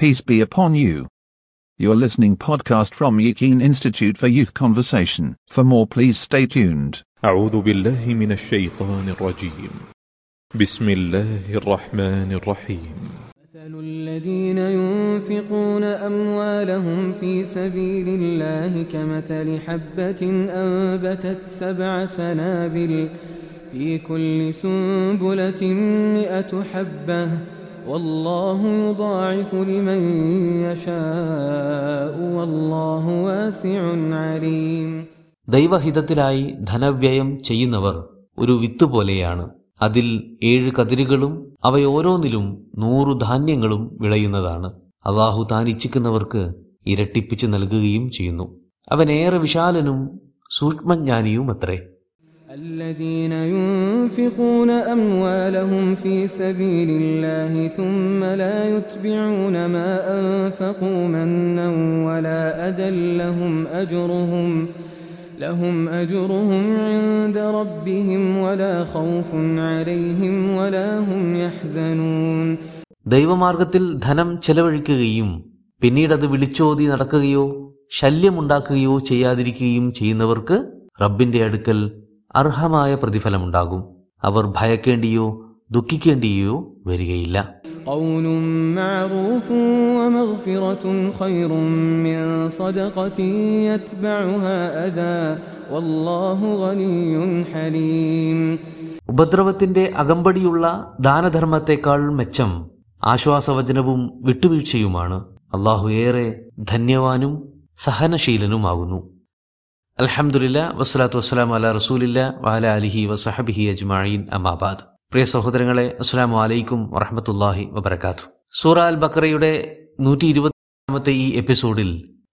Peace be upon you. You're listening podcast from Yakin Institute for Youth Conversation. For more please stay tuned. أعوذ بالله من الشيطان الرجيم بسم الله الرحمن الرحيم مثل الذين ينفقون أموالهم في سبيل الله كمثل حبة أنبتت سبع سنابل في كل سنبلة مئة حبة والله يضاعف لمن يشاء والله واسع عليم ദൈവഹിതത്തിലായി ധനവ്യയം ചെയ്യുന്നവർ ഒരു വിത്ത് പോലെയാണ് അതിൽ ഏഴ് കതിരുകളും അവയോരോന്നിലും നൂറു ധാന്യങ്ങളും വിളയുന്നതാണ് അള്ളാഹു താൻ ഇച്ഛിക്കുന്നവർക്ക് ഇരട്ടിപ്പിച്ച് നൽകുകയും ചെയ്യുന്നു അവൻ ഏറെ വിശാലനും സൂക്ഷ്മജ്ഞാനിയുമത്രേ الذين ينفقون أموالهم في سبيل الله ثم لا يتبعون ما أنفقوا منا ولا أذى لهم أجرهم لهم أجرهم عند ربهم ولا خوف عليهم ولا هم يحزنون ദൈവമാർഗത്തിൽ ധനം ചെലവഴിക്കുകയും പിന്നീടത് വിളിച്ചോതി നടക്കുകയോ ശല്യമുണ്ടാക്കുകയോ ചെയ്യാതിരിക്കുകയും ചെയ്യുന്നവർക്ക് റബ്ബിന്റെ അടുക്കൽ അർഹമായ പ്രതിഫലമുണ്ടാകും. അവർ ഭയക്കേണ്ടിയോ ദുഃഖിക്കേണ്ടിയോ വരികയില്ല. ഉപദ്രവത്തിന്റെ അകമ്പടിയുള്ള ദാനധർമ്മത്തെക്കാൾ മെച്ചം ആശ്വാസവചനവും വിട്ടുവീഴ്ചയുമാണ്. അള്ളാഹു ഏറെ ധന്യവാനും സഹനശീലനുമാകുന്നു. അൽഹംദുലില്ല വസ്സലാത്തു വസ്സലാം അല റസൂലില്ല വാല അലിഹി വസഹബിഹി അജ്മായീൻ അമാബാദ് പ്രിയ സഹോദരങ്ങളെ അസ്സലാമു അലൈക്കും വറഹമത്തല്ലാഹി വബർക്കാത്തു സൂറ അൽ ബക്കറയുടെ നൂറ്റി ഇരുപത്തിമത്തെ ഈ എപ്പിസോഡിൽ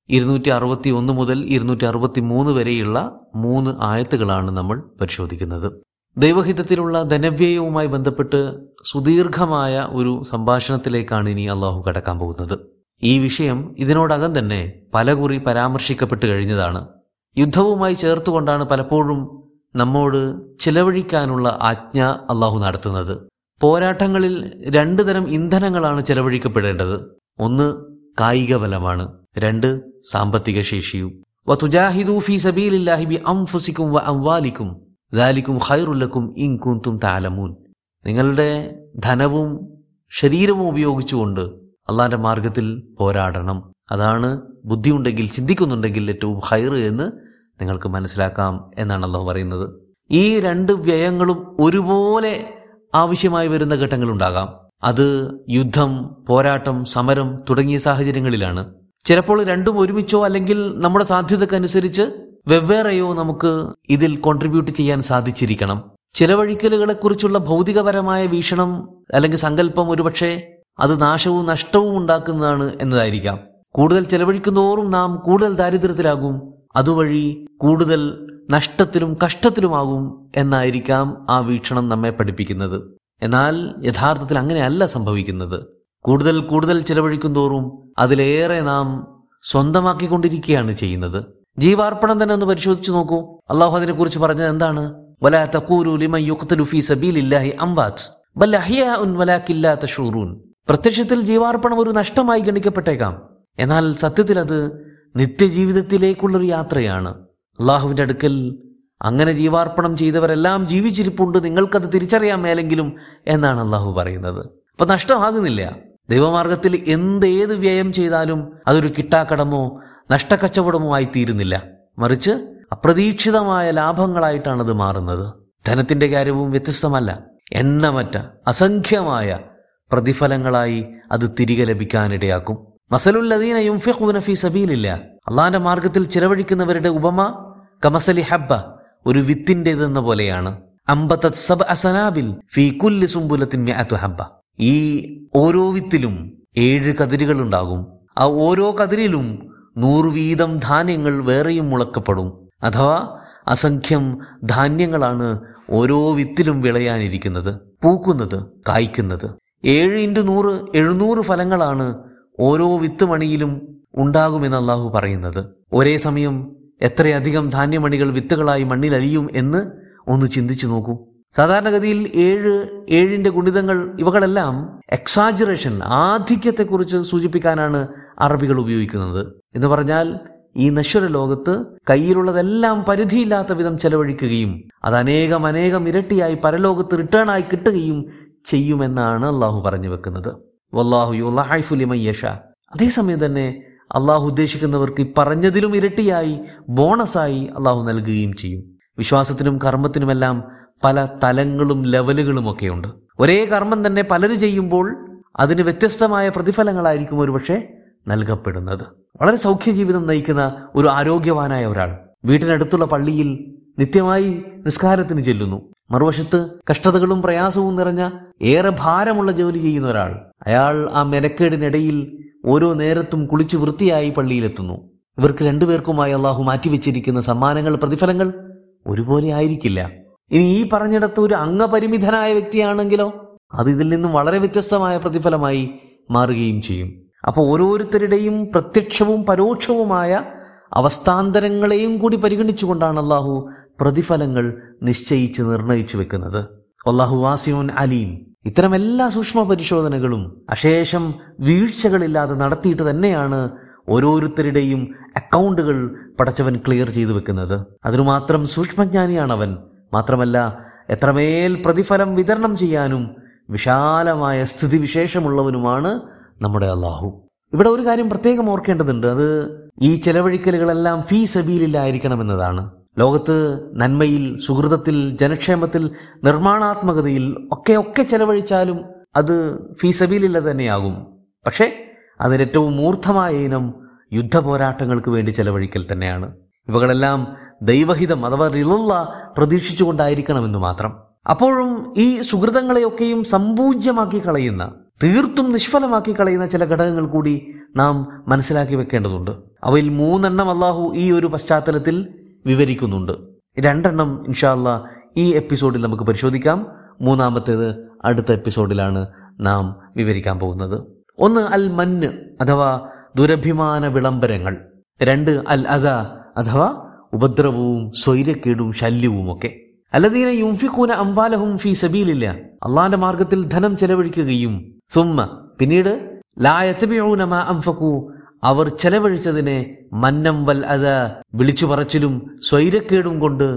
ഇരുന്നൂറ്റി അറുപത്തി ഒന്ന് മുതൽ ഇരുന്നൂറ്റി അറുപത്തി മൂന്ന് വരെയുള്ള മൂന്ന് ആയത്തുകളാണ് നമ്മൾ പരിശോധിക്കുന്നത്. ദൈവഹിതത്തിലുള്ള ധനവ്യയവുമായി ബന്ധപ്പെട്ട് സുദീർഘമായ ഒരു സംഭാഷണത്തിലേക്കാണ് ഇനി അള്ളാഹു കടക്കാൻ പോകുന്നത്. ഈ വിഷയം ഇതിനോടകം തന്നെ പലകുറി പരാമർശിക്കപ്പെട്ട് കഴിഞ്ഞതാണ്. യുദ്ധവുമായി ചേർത്തുകൊണ്ടാണ് പലപ്പോഴും നമ്മോട് ചിലവഴിക്കാനുള്ള ആജ്ഞ അള്ളാഹു നടത്തുന്നത്. പോരാട്ടങ്ങളിൽ രണ്ടു തരം ഇന്ധനങ്ങളാണ് ചെലവഴിക്കപ്പെടേണ്ടത്. ഒന്ന് കായിക ബലമാണ്. രണ്ട് സാമ്പത്തിക ശേഷിയും. വ അംവാലിക്കും. താലമൂൻ നിങ്ങളുടെ ധനവും ശരീരവും ഉപയോഗിച്ചുകൊണ്ട് അള്ളാന്റെ മാർഗത്തിൽ പോരാടണം. അതാണ് ബുദ്ധിയുണ്ടെങ്കിൽ ചിന്തിക്കുന്നുണ്ടെങ്കിൽ ഏറ്റവും ഹൈർ എന്ന് നിങ്ങൾക്ക് മനസ്സിലാക്കാം എന്നാണ് അള്ളാഹു പറയുന്നത്. ഈ രണ്ട് വ്യയങ്ങളും ഒരുപോലെ ആവശ്യമായി വരുന്ന ഘട്ടങ്ങളുണ്ടാകാം. അത് യുദ്ധം പോരാട്ടം സമരം തുടങ്ങിയ സാഹചര്യങ്ങളിലാണ്. ചിലപ്പോൾ രണ്ടും ഒരുമിച്ചോ അല്ലെങ്കിൽ നമ്മുടെ സാധ്യതക്കനുസരിച്ച് വെവ്വേറെയോ നമുക്ക് ഇതിൽ കോൺട്രിബ്യൂട്ട് ചെയ്യാൻ സാധിച്ചിരിക്കണം. ചിലവഴിക്കലുകളെക്കുറിച്ചുള്ള ഭൗതികപരമായ വീക്ഷണം അല്ലെങ്കിൽ സങ്കല്പം ഒരുപക്ഷെ അത് നാശവും നഷ്ടവും ഉണ്ടാക്കുന്നതാണ് എന്നതായിരിക്കാം. കൂടുതൽ ചെലവഴിക്കുന്നതോറും നാം കൂടുതൽ ദാരിദ്ര്യത്തിലാകും. അതുവഴി കൂടുതൽ നഷ്ടത്തിലും കഷ്ടത്തിലുമാകും എന്നായിരിക്കാം ആ വീക്ഷണം നമ്മെ പഠിപ്പിക്കുന്നത്. എന്നാൽ യഥാർത്ഥത്തിൽ അങ്ങനെയല്ല സംഭവിക്കുന്നത്. കൂടുതൽ കൂടുതൽ ചിലവഴിക്കും തോറും അതിലേറെ നാം സ്വന്തമാക്കിക്കൊണ്ടിരിക്കുകയാണ് ചെയ്യുന്നത്. ജീവാർപ്പണം തന്നെ ഒന്ന് പരിശോധിച്ചു നോക്കൂ. അള്ളാഹു അതിനെ കുറിച്ച് പറഞ്ഞത് എന്താണ്? പ്രത്യക്ഷത്തിൽ ജീവാർപ്പണം ഒരു നഷ്ടമായി ഗണിക്കപ്പെട്ടേക്കാം. എന്നാൽ സത്യത്തിൽ അത് നിത്യജീവിതത്തിലേക്കുള്ളൊരു യാത്രയാണ്. അള്ളാഹുവിന്റെ അടുക്കൽ അങ്ങനെ ജീവാർപ്പണം ചെയ്തവരെല്ലാം ജീവിച്ചിരിപ്പുണ്ട്. നിങ്ങൾക്കത് തിരിച്ചറിയാൻ മേലെങ്കിലും എന്നാണ് അള്ളാഹു പറയുന്നത്. അപ്പൊ നഷ്ടമാകുന്നില്ല. ദൈവമാർഗത്തിൽ എന്തേത് വ്യയം ചെയ്താലും അതൊരു കിട്ടാക്കടമോ നഷ്ടക്കച്ചവടമോ ആയി തീരുന്നില്ല മറിച്ച് അപ്രതീക്ഷിതമായ ലാഭങ്ങളായിട്ടാണ് അത് മാറുന്നത്. ധനത്തിന്റെ കാര്യവും വ്യത്യസ്തമല്ല. എണ്ണമറ്റ അസംഖ്യമായ പ്രതിഫലങ്ങളായി അത് തിരികെ ലഭിക്കാനിടയാക്കും. മസലുല്ലദീന യുംഫിഖൂന ഫീ സബീലില്ല. അള്ളാന്റെ മാർഗത്തിൽ ചിലവഴിക്കുന്നവരുടെ ഉപമ കമസലി ഹബ്ബ ഒരു വിത്തിന്റെതെന്ന പോലെയാണ്. അമ്പത്തത് സബ് അസനാബിൽ ഫീ കുല്ലി സുംബുലത്തിൻ ഹബ്ബ. ഈ ഓരോ വിത്തിലും ഏഴ് കതിരുകൾ ഉണ്ടാകും ആ ഓരോ കതിരിലും നൂറ് വീതം ധാന്യങ്ങൾ വേറെയും മുളക്കപ്പെടും. അഥവാ അസംഖ്യം ധാന്യങ്ങളാണ് ഓരോ വിത്തിലും വിളയാനിരിക്കുന്നത് പൂക്കുന്നത് കായ്ക്കുന്നത്. ഏഴ് ഇന്റു നൂറ് എഴുന്നൂറ് ഫലങ്ങളാണ് ഓരോ വിത്ത് മണിയിലും ഉണ്ടാകുമെന്ന് അള്ളാഹു പറയുന്നത്. ഒരേ സമയം എത്രയധികം ധാന്യമണികൾ വിത്തുകളായി മണ്ണിൽ അലിയും എന്ന് ഒന്ന് ചിന്തിച്ചു നോക്കൂ. സാധാരണഗതിയിൽ ഏഴ് ഏഴിന്റെ ഗുണിതങ്ങൾ ഇവകളെല്ലാം എക്സാജറേഷൻ ആധിക്യത്തെക്കുറിച്ച് സൂചിപ്പിക്കാനാണ് അറബികൾ ഉപയോഗിക്കുന്നത്. എന്ന് പറഞ്ഞാൽ ഈ നശ്വര ലോകത്ത് കയ്യിലുള്ളതെല്ലാം പരിധിയില്ലാത്ത വിധം ചെലവഴിക്കുകയും അത് അനേകം അനേകം ഇരട്ടിയായി പരലോകത്ത് റിട്ടേൺ ആയി കിട്ടുകയും ചെയ്യുമെന്നാണ് അള്ളാഹു പറഞ്ഞു വെക്കുന്നത്. വല്ലാഹു അതേസമയം തന്നെ അള്ളാഹു ഉദ്ദേശിക്കുന്നവർക്ക് പറഞ്ഞതിലും ഇരട്ടിയായി ബോണസായി അള്ളാഹു നൽകുകയും ചെയ്യും. വിശ്വാസത്തിനും കർമ്മത്തിനുമെല്ലാം പല തലങ്ങളും ലെവലുകളും ഒക്കെയുണ്ട് ഒരേ കർമ്മം തന്നെ പലര് ചെയ്യുമ്പോൾ അതിന് വ്യത്യസ്തമായ പ്രതിഫലങ്ങളായിരിക്കും ഒരുപക്ഷെ നൽകപ്പെടുന്നത്. വളരെ സൗഖ്യ ജീവിതം നയിക്കുന്ന ഒരു ആരോഗ്യവാനായ ഒരാൾ. വീട്ടിനടുത്തുള്ള പള്ളിയിൽ നിത്യമായി നിസ്കാരത്തിന് ചെല്ലുന്നു. മറുവശത്ത് കഷ്ടതകളും പ്രയാസവും നിറഞ്ഞ ഏറെ ഭാരമുള്ള ജോലി ചെയ്യുന്ന ഒരാൾ. അയാൾ ആ മെനക്കേടിനിടയിൽ ഓരോ നേരത്തും കുളിച്ച് വൃത്തിയായി പള്ളിയിലെത്തുന്നു. ഇവർക്ക് രണ്ടുപേർക്കുമായി അള്ളാഹു മാറ്റിവെച്ചിരിക്കുന്ന സമ്മാനങ്ങൾ പ്രതിഫലങ്ങൾ ഒരുപോലെ ആയിരിക്കില്ല. ഇനി ഈ പറഞ്ഞിടത്ത് ഒരു അംഗപരിമിതനായ വ്യക്തിയാണെങ്കിലോ അത് ഇതിൽ നിന്നും വളരെ വ്യത്യസ്തമായ പ്രതിഫലമായി മാറുകയും ചെയ്യും. അപ്പോൾ ഓരോരുത്തരുടെയും പ്രത്യക്ഷവും പരോക്ഷവുമായ അവസ്ഥാന്തരങ്ങളെയും കൂടി പരിഗണിച്ചുകൊണ്ടാണ് അള്ളാഹു പ്രതിഫലങ്ങൾ നിശ്ചയിച്ച് നിർണയിച്ചു വെക്കുന്നത്. അള്ളാഹു വാസിയോൻ അലീം. ഇത്തരം എല്ലാ സൂക്ഷ്മ പരിശോധനകളും അശേഷം വീഴ്ചകളില്ലാതെ നടത്തിയിട്ട് തന്നെയാണ് ഓരോരുത്തരുടെയും അക്കൗണ്ടുകൾ പടച്ചവൻ ക്ലിയർ ചെയ്തു വെക്കുന്നത്. അതിനു മാത്രം സൂക്ഷ്മജ്ഞാനിയാണ് അവൻ മാത്രമല്ല എത്രമേൽ പ്രതിഫലം വിതരണം ചെയ്യാനും വിശാലമായ സ്ഥിതിവിശേഷമുള്ളവനുമാണ് നമ്മുടെ അള്ളാഹു ഇവിടെ ഒരു കാര്യം പ്രത്യേകം ഓർക്കേണ്ടതുണ്ട്. അത് ഈ ചെലവഴിക്കലുകളെല്ലാം ഫീ സബീലില്ലായിരിക്കണമെന്നതാണ് ലോകത്ത് നന്മയിൽ സുഹൃതത്തിൽ ജനക്ഷേമത്തിൽ നിർമ്മാണാത്മകതയിൽ ഒക്കെ ഒക്കെ ചെലവഴിച്ചാലും അത് ഫീസബീലില്ല തന്നെയാകും. പക്ഷേ അതിലേറ്റവും മൂർദ്ധമായ ഇനം യുദ്ധപോരാട്ടങ്ങൾക്ക് വേണ്ടി ചെലവഴിക്കൽ തന്നെയാണ്. ഇവകളെല്ലാം ദൈവഹിതം അഥവാ റിലുള്ള പ്രതീക്ഷിച്ചുകൊണ്ടായിരിക്കണമെന്ന് മാത്രം. അപ്പോഴും ഈ സുഹൃതങ്ങളെയൊക്കെയും സമ്പൂജ്യമാക്കി കളയുന്ന തീർത്തും നിഷ്ഫലമാക്കി കളയുന്ന ചില ഘടകങ്ങൾ കൂടി നാം മനസ്സിലാക്കി വെക്കേണ്ടതുണ്ട്. അവയിൽ മൂന്നെണ്ണം അള്ളാഹു ഈ ഒരു പശ്ചാത്തലത്തിൽ വിവരിക്കുന്നുണ്ട്. രണ്ടെണ്ണം ഇൻഷാല്ല ഈ എപ്പിസോഡിൽ നമുക്ക് പരിശോധിക്കാം. മൂന്നാമത്തേത് അടുത്ത എപ്പിസോഡിലാണ് നാം വിവരിക്കാൻ പോകുന്നത്. ഒന്ന് അൽ മന്ന് അഥവാ ദുരഭിമാന വിളംബരങ്ങൾ. രണ്ട് അൽ അദ അഥവാ ഉപദ്രവവും സ്വൈര്യക്കേടും ശല്യവും ഒക്കെ. അല്ലദീന യുംഫിഖൂന അംബാലഹും ഫി സബീലില്ല. അള്ളാന്റെ മാർഗത്തിൽ ധനം ചെലവഴിക്കുകയും. സുമ്മ പിന്നീട് ലായത്തബിഊന മാ അംഫഖു അവർ ചെലവഴിച്ചതിനെ മന്നം വൽ അത വിളിച്ചു പറച്ചിലും സ്വൈരക്കേടും കൊണ്ട്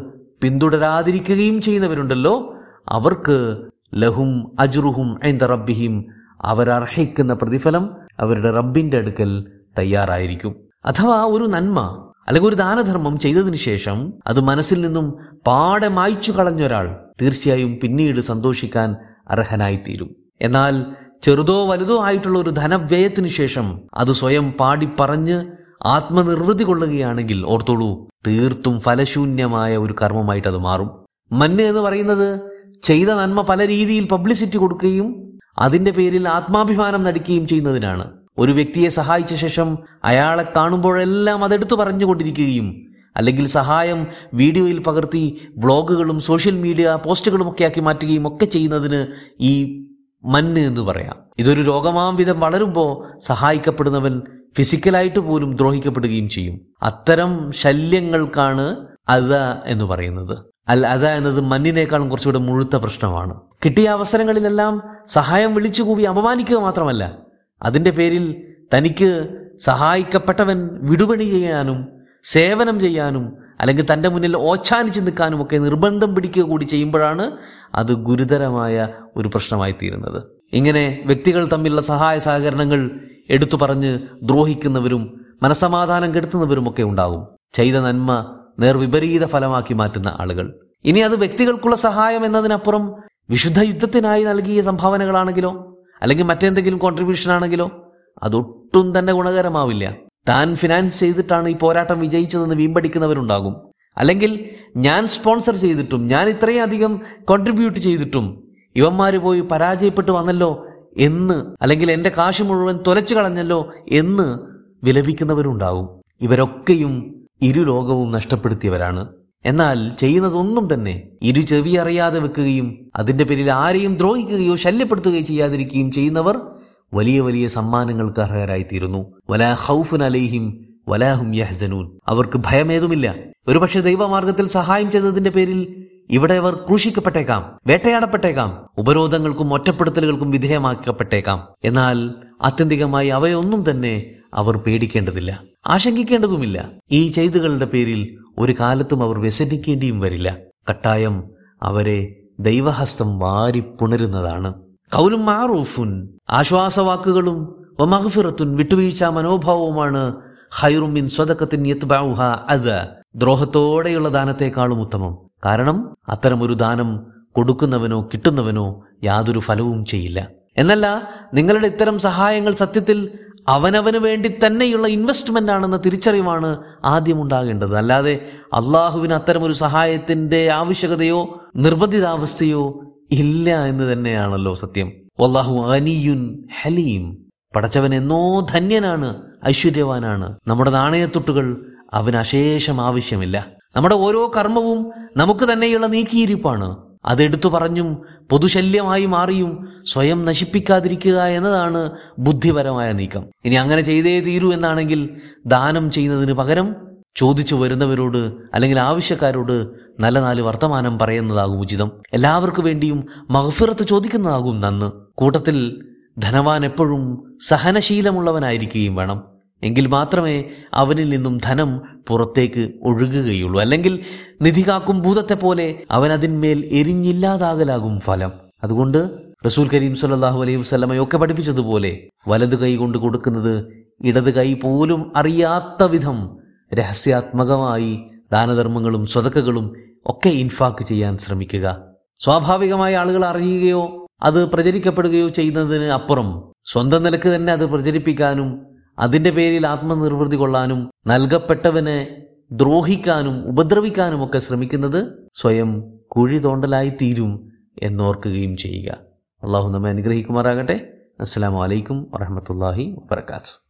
പിന്തുടരാതിരിക്കുകയും ചെയ്യുന്നവരുണ്ടല്ലോ. അവർക്ക് ലഹും അജുറുഹും ഐന്ദ റബ്ബിഹിം അവരർഹിക്കുന്ന പ്രതിഫലം അവരുടെ റബ്ബിന്റെ അടുക്കൽ തയ്യാറായിരിക്കും. അഥവാ ഒരു നന്മ അല്ലെങ്കിൽ ഒരു ദാനധർമ്മം ചെയ്തതിനു ശേഷം അത് മനസ്സിൽ നിന്നും പാടെ മായ്ച്ചു കളഞ്ഞൊരാൾ തീർച്ചയായും പിന്നീട് സന്തോഷിക്കാൻ അർഹനായിത്തീരും. എന്നാൽ ചെറുതോ വലുതോ ആയിട്ടുള്ള ഒരു ധനവ്യയത്തിന് ശേഷം അത് സ്വയം പാടി പറഞ്ഞ് ആത്മനിർവൃതി കൊള്ളുകയാണെങ്കിൽ ഓർത്തോളൂ തീർത്തും ഫലശൂന്യമായ ഒരു കർമ്മമായിട്ട് അത് മാറും. മന്ന് എന്ന് പറയുന്നത് ചെയ്ത നന്മ പല രീതിയിൽ പബ്ലിസിറ്റി കൊടുക്കുകയും അതിന്റെ പേരിൽ ആത്മാഭിമാനം നടിക്കുകയും ചെയ്യുന്നതിനാണ്. ഒരു വ്യക്തിയെ സഹായിച്ച ശേഷം അയാളെ കാണുമ്പോഴെല്ലാം അതെടുത്തു പറഞ്ഞുകൊണ്ടിരിക്കുകയും അല്ലെങ്കിൽ സഹായം വീഡിയോയിൽ പകർത്തി വ്ളോഗുകളും സോഷ്യൽ മീഡിയ പോസ്റ്റുകളും ഒക്കെ ആക്കി മാറ്റുകയും ഒക്കെ ചെയ്യുന്നതിന് ഈ മന്ന് എന്ന് പറയാം. ഇതൊരു രോഗമാം വിധം വളരുമ്പോൾ സഹായിക്കപ്പെടുന്നവൻ ഫിസിക്കലായിട്ട് പോലും ദ്രോഹിക്കപ്പെടുകയും ചെയ്യും. അത്തരം ശല്യങ്ങൾക്കാണ് അത എന്ന് പറയുന്നത്. അൽ അത എന്നത് മണ്ണിനേക്കാളും കുറച്ചുകൂടെ മുഴുത്ത പ്രശ്നമാണ്. കിട്ടിയ അവസരങ്ങളിലെല്ലാം സഹായം വിളിച്ചുകൂവി അപമാനിക്കുക മാത്രമല്ല അതിന്റെ പേരിൽ തനിക്ക് സഹായിക്കപ്പെട്ടവൻ വിടുപണി ചെയ്യാനും സേവനം ചെയ്യാനും അല്ലെങ്കിൽ തന്റെ മുന്നിൽ ഓച്ചാനിച്ച് നിൽക്കാനുമൊക്കെ നിർബന്ധം പിടിക്കുക കൂടി ചെയ്യുമ്പോഴാണ് അത് ഗുരുതരമായ ഒരു പ്രശ്നമായി തീരുന്നത്. ഇങ്ങനെ വ്യക്തികൾ തമ്മിലുള്ള സഹായ സഹകരണങ്ങൾ എടുത്തു പറഞ്ഞ് ദ്രോഹിക്കുന്നവരും മനസമാധാനം കെടുത്തുന്നവരും ഒക്കെ ഉണ്ടാകും. ചെയ്ത നന്മ നേർവിപരീത ഫലമാക്കി മാറ്റുന്ന ആളുകൾ. ഇനി അത് വ്യക്തികൾക്കുള്ള സഹായം എന്നതിനപ്പുറം വിശുദ്ധ യുദ്ധത്തിനായി നൽകിയ സംഭാവനകളാണെങ്കിലോ അല്ലെങ്കിൽ മറ്റെന്തെങ്കിലും കോൺട്രിബ്യൂഷൻ ആണെങ്കിലോ അതൊട്ടും തന്നെ ഗുണകരമാവില്ല. താൻ ഫിനാൻസ് ചെയ്തിട്ടാണ് ഈ പോരാട്ടം വിജയിച്ചതെന്ന് വീമ്പടിക്കുന്നവരുണ്ടാകും. അല്ലെങ്കിൽ ഞാൻ സ്പോൺസർ ചെയ്തിട്ടും ഞാൻ ഇത്രയും അധികം കോൺട്രിബ്യൂട്ട് ചെയ്തിട്ടും ഇവന്മാര് പോയി പരാജയപ്പെട്ടു വന്നല്ലോ എന്ന് അല്ലെങ്കിൽ എന്റെ കാശ് മുഴുവൻ തുലച്ചു കളഞ്ഞല്ലോ എന്ന് വിലപിക്കുന്നവരുണ്ടാകും. ഇവരൊക്കെയും ഇരു ലോകവും നഷ്ടപ്പെടുത്തിയവരാണ്. എന്നാൽ ചെയ്യുന്നതൊന്നും തന്നെ ഇരു ചെവി അറിയാതെ വെക്കുകയും അതിന്റെ പേരിൽ ആരെയും ദ്രോഹിക്കുകയോ ശല്യപ്പെടുത്തുകയോ ചെയ്യാതിരിക്കുകയും ചെയ്യുന്നവർ വലിയ വലിയ സമ്മാനങ്ങൾക്ക് അർഹരായിത്തീരുന്നു. വലാ ഹൗഫുൻ അലൈഹിം വലാഹും യഹ്സനൂൻ. അവർക്ക് ഭയമേതുമില്ല. ഒരുപക്ഷെ ദൈവമാർഗത്തിൽ സഹായം ചെയ്തതിന്റെ പേരിൽ ഇവിടെ അവർ ക്രൂശിക്കപ്പെട്ടേക്കാം വേട്ടയാടപ്പെട്ടേക്കാം ഉപരോധങ്ങൾക്കും ഒറ്റപ്പെടുത്തലുകൾക്കും വിധേയമാക്കപ്പെട്ടേക്കാം. എന്നാൽ ആത്യന്തികമായി അവയൊന്നും തന്നെ അവർ പേടിക്കേണ്ടതില്ല ആശങ്കിക്കേണ്ടതുമില്ല. ഈ ചെയ്തുകളുടെ പേരിൽ ഒരു കാലത്തും അവർ വ്യസനിക്കേണ്ടിയും വരില്ല. കട്ടായം അവരെ ദൈവഹസ്തം വാരി പുണരുന്നതാണ്. കൗലും മാറൂഫുൻ ആശ്വാസവാക്കുകളും വമഹഫിറത്തുൻ വിട്ടുവീഴ്ച മനോഭാവവുമാണ് ഹൈറുമിൻ സ്വതക്കത്തിൻ യത്ബഉഹ അത്. ദ്രോഹത്തോടെയുള്ള ദാനത്തെക്കാളും ഉത്തമം. കാരണം അത്തരമൊരു ദാനം കൊടുക്കുന്നവനോ കിട്ടുന്നവനോ യാതൊരു ഫലവും ചെയ്യില്ല. എന്നല്ല നിങ്ങളുടെ ഇത്തരം സഹായങ്ങൾ സത്യത്തിൽ അവനവന് വേണ്ടി തന്നെയുള്ള ഇൻവെസ്റ്റ്മെന്റ് ആണെന്ന തിരിച്ചറിവാണ് ആദ്യം ഉണ്ടാകേണ്ടത് അല്ലാതെ അള്ളാഹുവിന് അത്തരമൊരു സഹായത്തിന്റെ ആവശ്യകതയോ നിർബന്ധിതാവസ്ഥയോ ഇല്ല എന്ന് തന്നെയാണല്ലോ സത്യം. വല്ലാഹു അനിയുൻ ഹലീം. പടച്ചവൻ എന്നോ ധന്യനാണ് ഐശ്വര്യവാനാണ്. നമ്മുടെ നാണയത്തൊട്ടുകൾ അവന് അശേഷം ആവശ്യമില്ല. നമ്മുടെ ഓരോ കർമ്മവും നമുക്ക് തന്നെയുള്ള നീക്കിയിരിപ്പാണ്. അതെടുത്തു പറഞ്ഞും പൊതുശല്യമായി മാറിയും സ്വയം നശിപ്പിക്കാതിരിക്കുക എന്നതാണ് ബുദ്ധിപരമായ നീക്കം. ഇനി അങ്ങനെ ചെയ്തേ തീരൂ എന്നാണെങ്കിൽ ദാനം ചെയ്യുന്നതിന് പകരം ചോദിച്ചു വരുന്നവരോട് അല്ലെങ്കിൽ ആവശ്യക്കാരോട് നല്ല നാല് വർത്തമാനം പറയുന്നതാകും ഉചിതം. എല്ലാവർക്കു വേണ്ടിയും മഹഫിറത്ത് ചോദിക്കുന്നതാകും നന്ന്. കൂട്ടത്തിൽ ധനവാൻ എപ്പോഴും സഹനശീലമുള്ളവനായിരിക്കുകയും വേണം. എങ്കിൽ മാത്രമേ അവനിൽ നിന്നും ധനം പുറത്തേക്ക് ഒഴുകുകയുള്ളൂ. അല്ലെങ്കിൽ നിധി കാക്കും ഭൂതത്തെ പോലെ അവൻ അതിന്മേൽ എരിഞ്ഞില്ലാതാകലാകും ഫലം. അതുകൊണ്ട് റസൂൽ കരീം സല്ലാഹു അലൈഹി വസ്ലമയൊക്കെ പഠിപ്പിച്ചതുപോലെ വലത് കൈ കൊണ്ട് കൊടുക്കുന്നത് ഇടത് കൈ പോലും അറിയാത്ത വിധം രഹസ്യാത്മകമായി ദാനധർമ്മങ്ങളും സ്വതക്കകളും ഒക്കെ ഇൻഫാക്ക് ചെയ്യാൻ ശ്രമിക്കുക. സ്വാഭാവികമായി ആളുകൾ അറിയുകയോ അത് പ്രചരിക്കപ്പെടുകയോ ചെയ്യുന്നതിന് അപ്പുറം സ്വന്തം നിലയ്ക്ക് തന്നെ അത് പ്രചരിപ്പിക്കാനും അതിന്റെ പേരിൽ ആത്മനിർവൃതി കൊള്ളാനും നൽകപ്പെട്ടവനെ ദ്രോഹിക്കാനും ഉപദ്രവിക്കാനും ഒക്കെ ശ്രമിക്കുന്നത് സ്വയം കുഴി തോണ്ടലായി തീരും എന്നോർക്കുകയും ചെയ്യുക. അള്ളാഹു നമ്മെ അനുഗ്രഹിക്കുമാറാകട്ടെ. അസ്സാം വലൈക്കും വറഹമത്തല്ലാഹി വാത്തു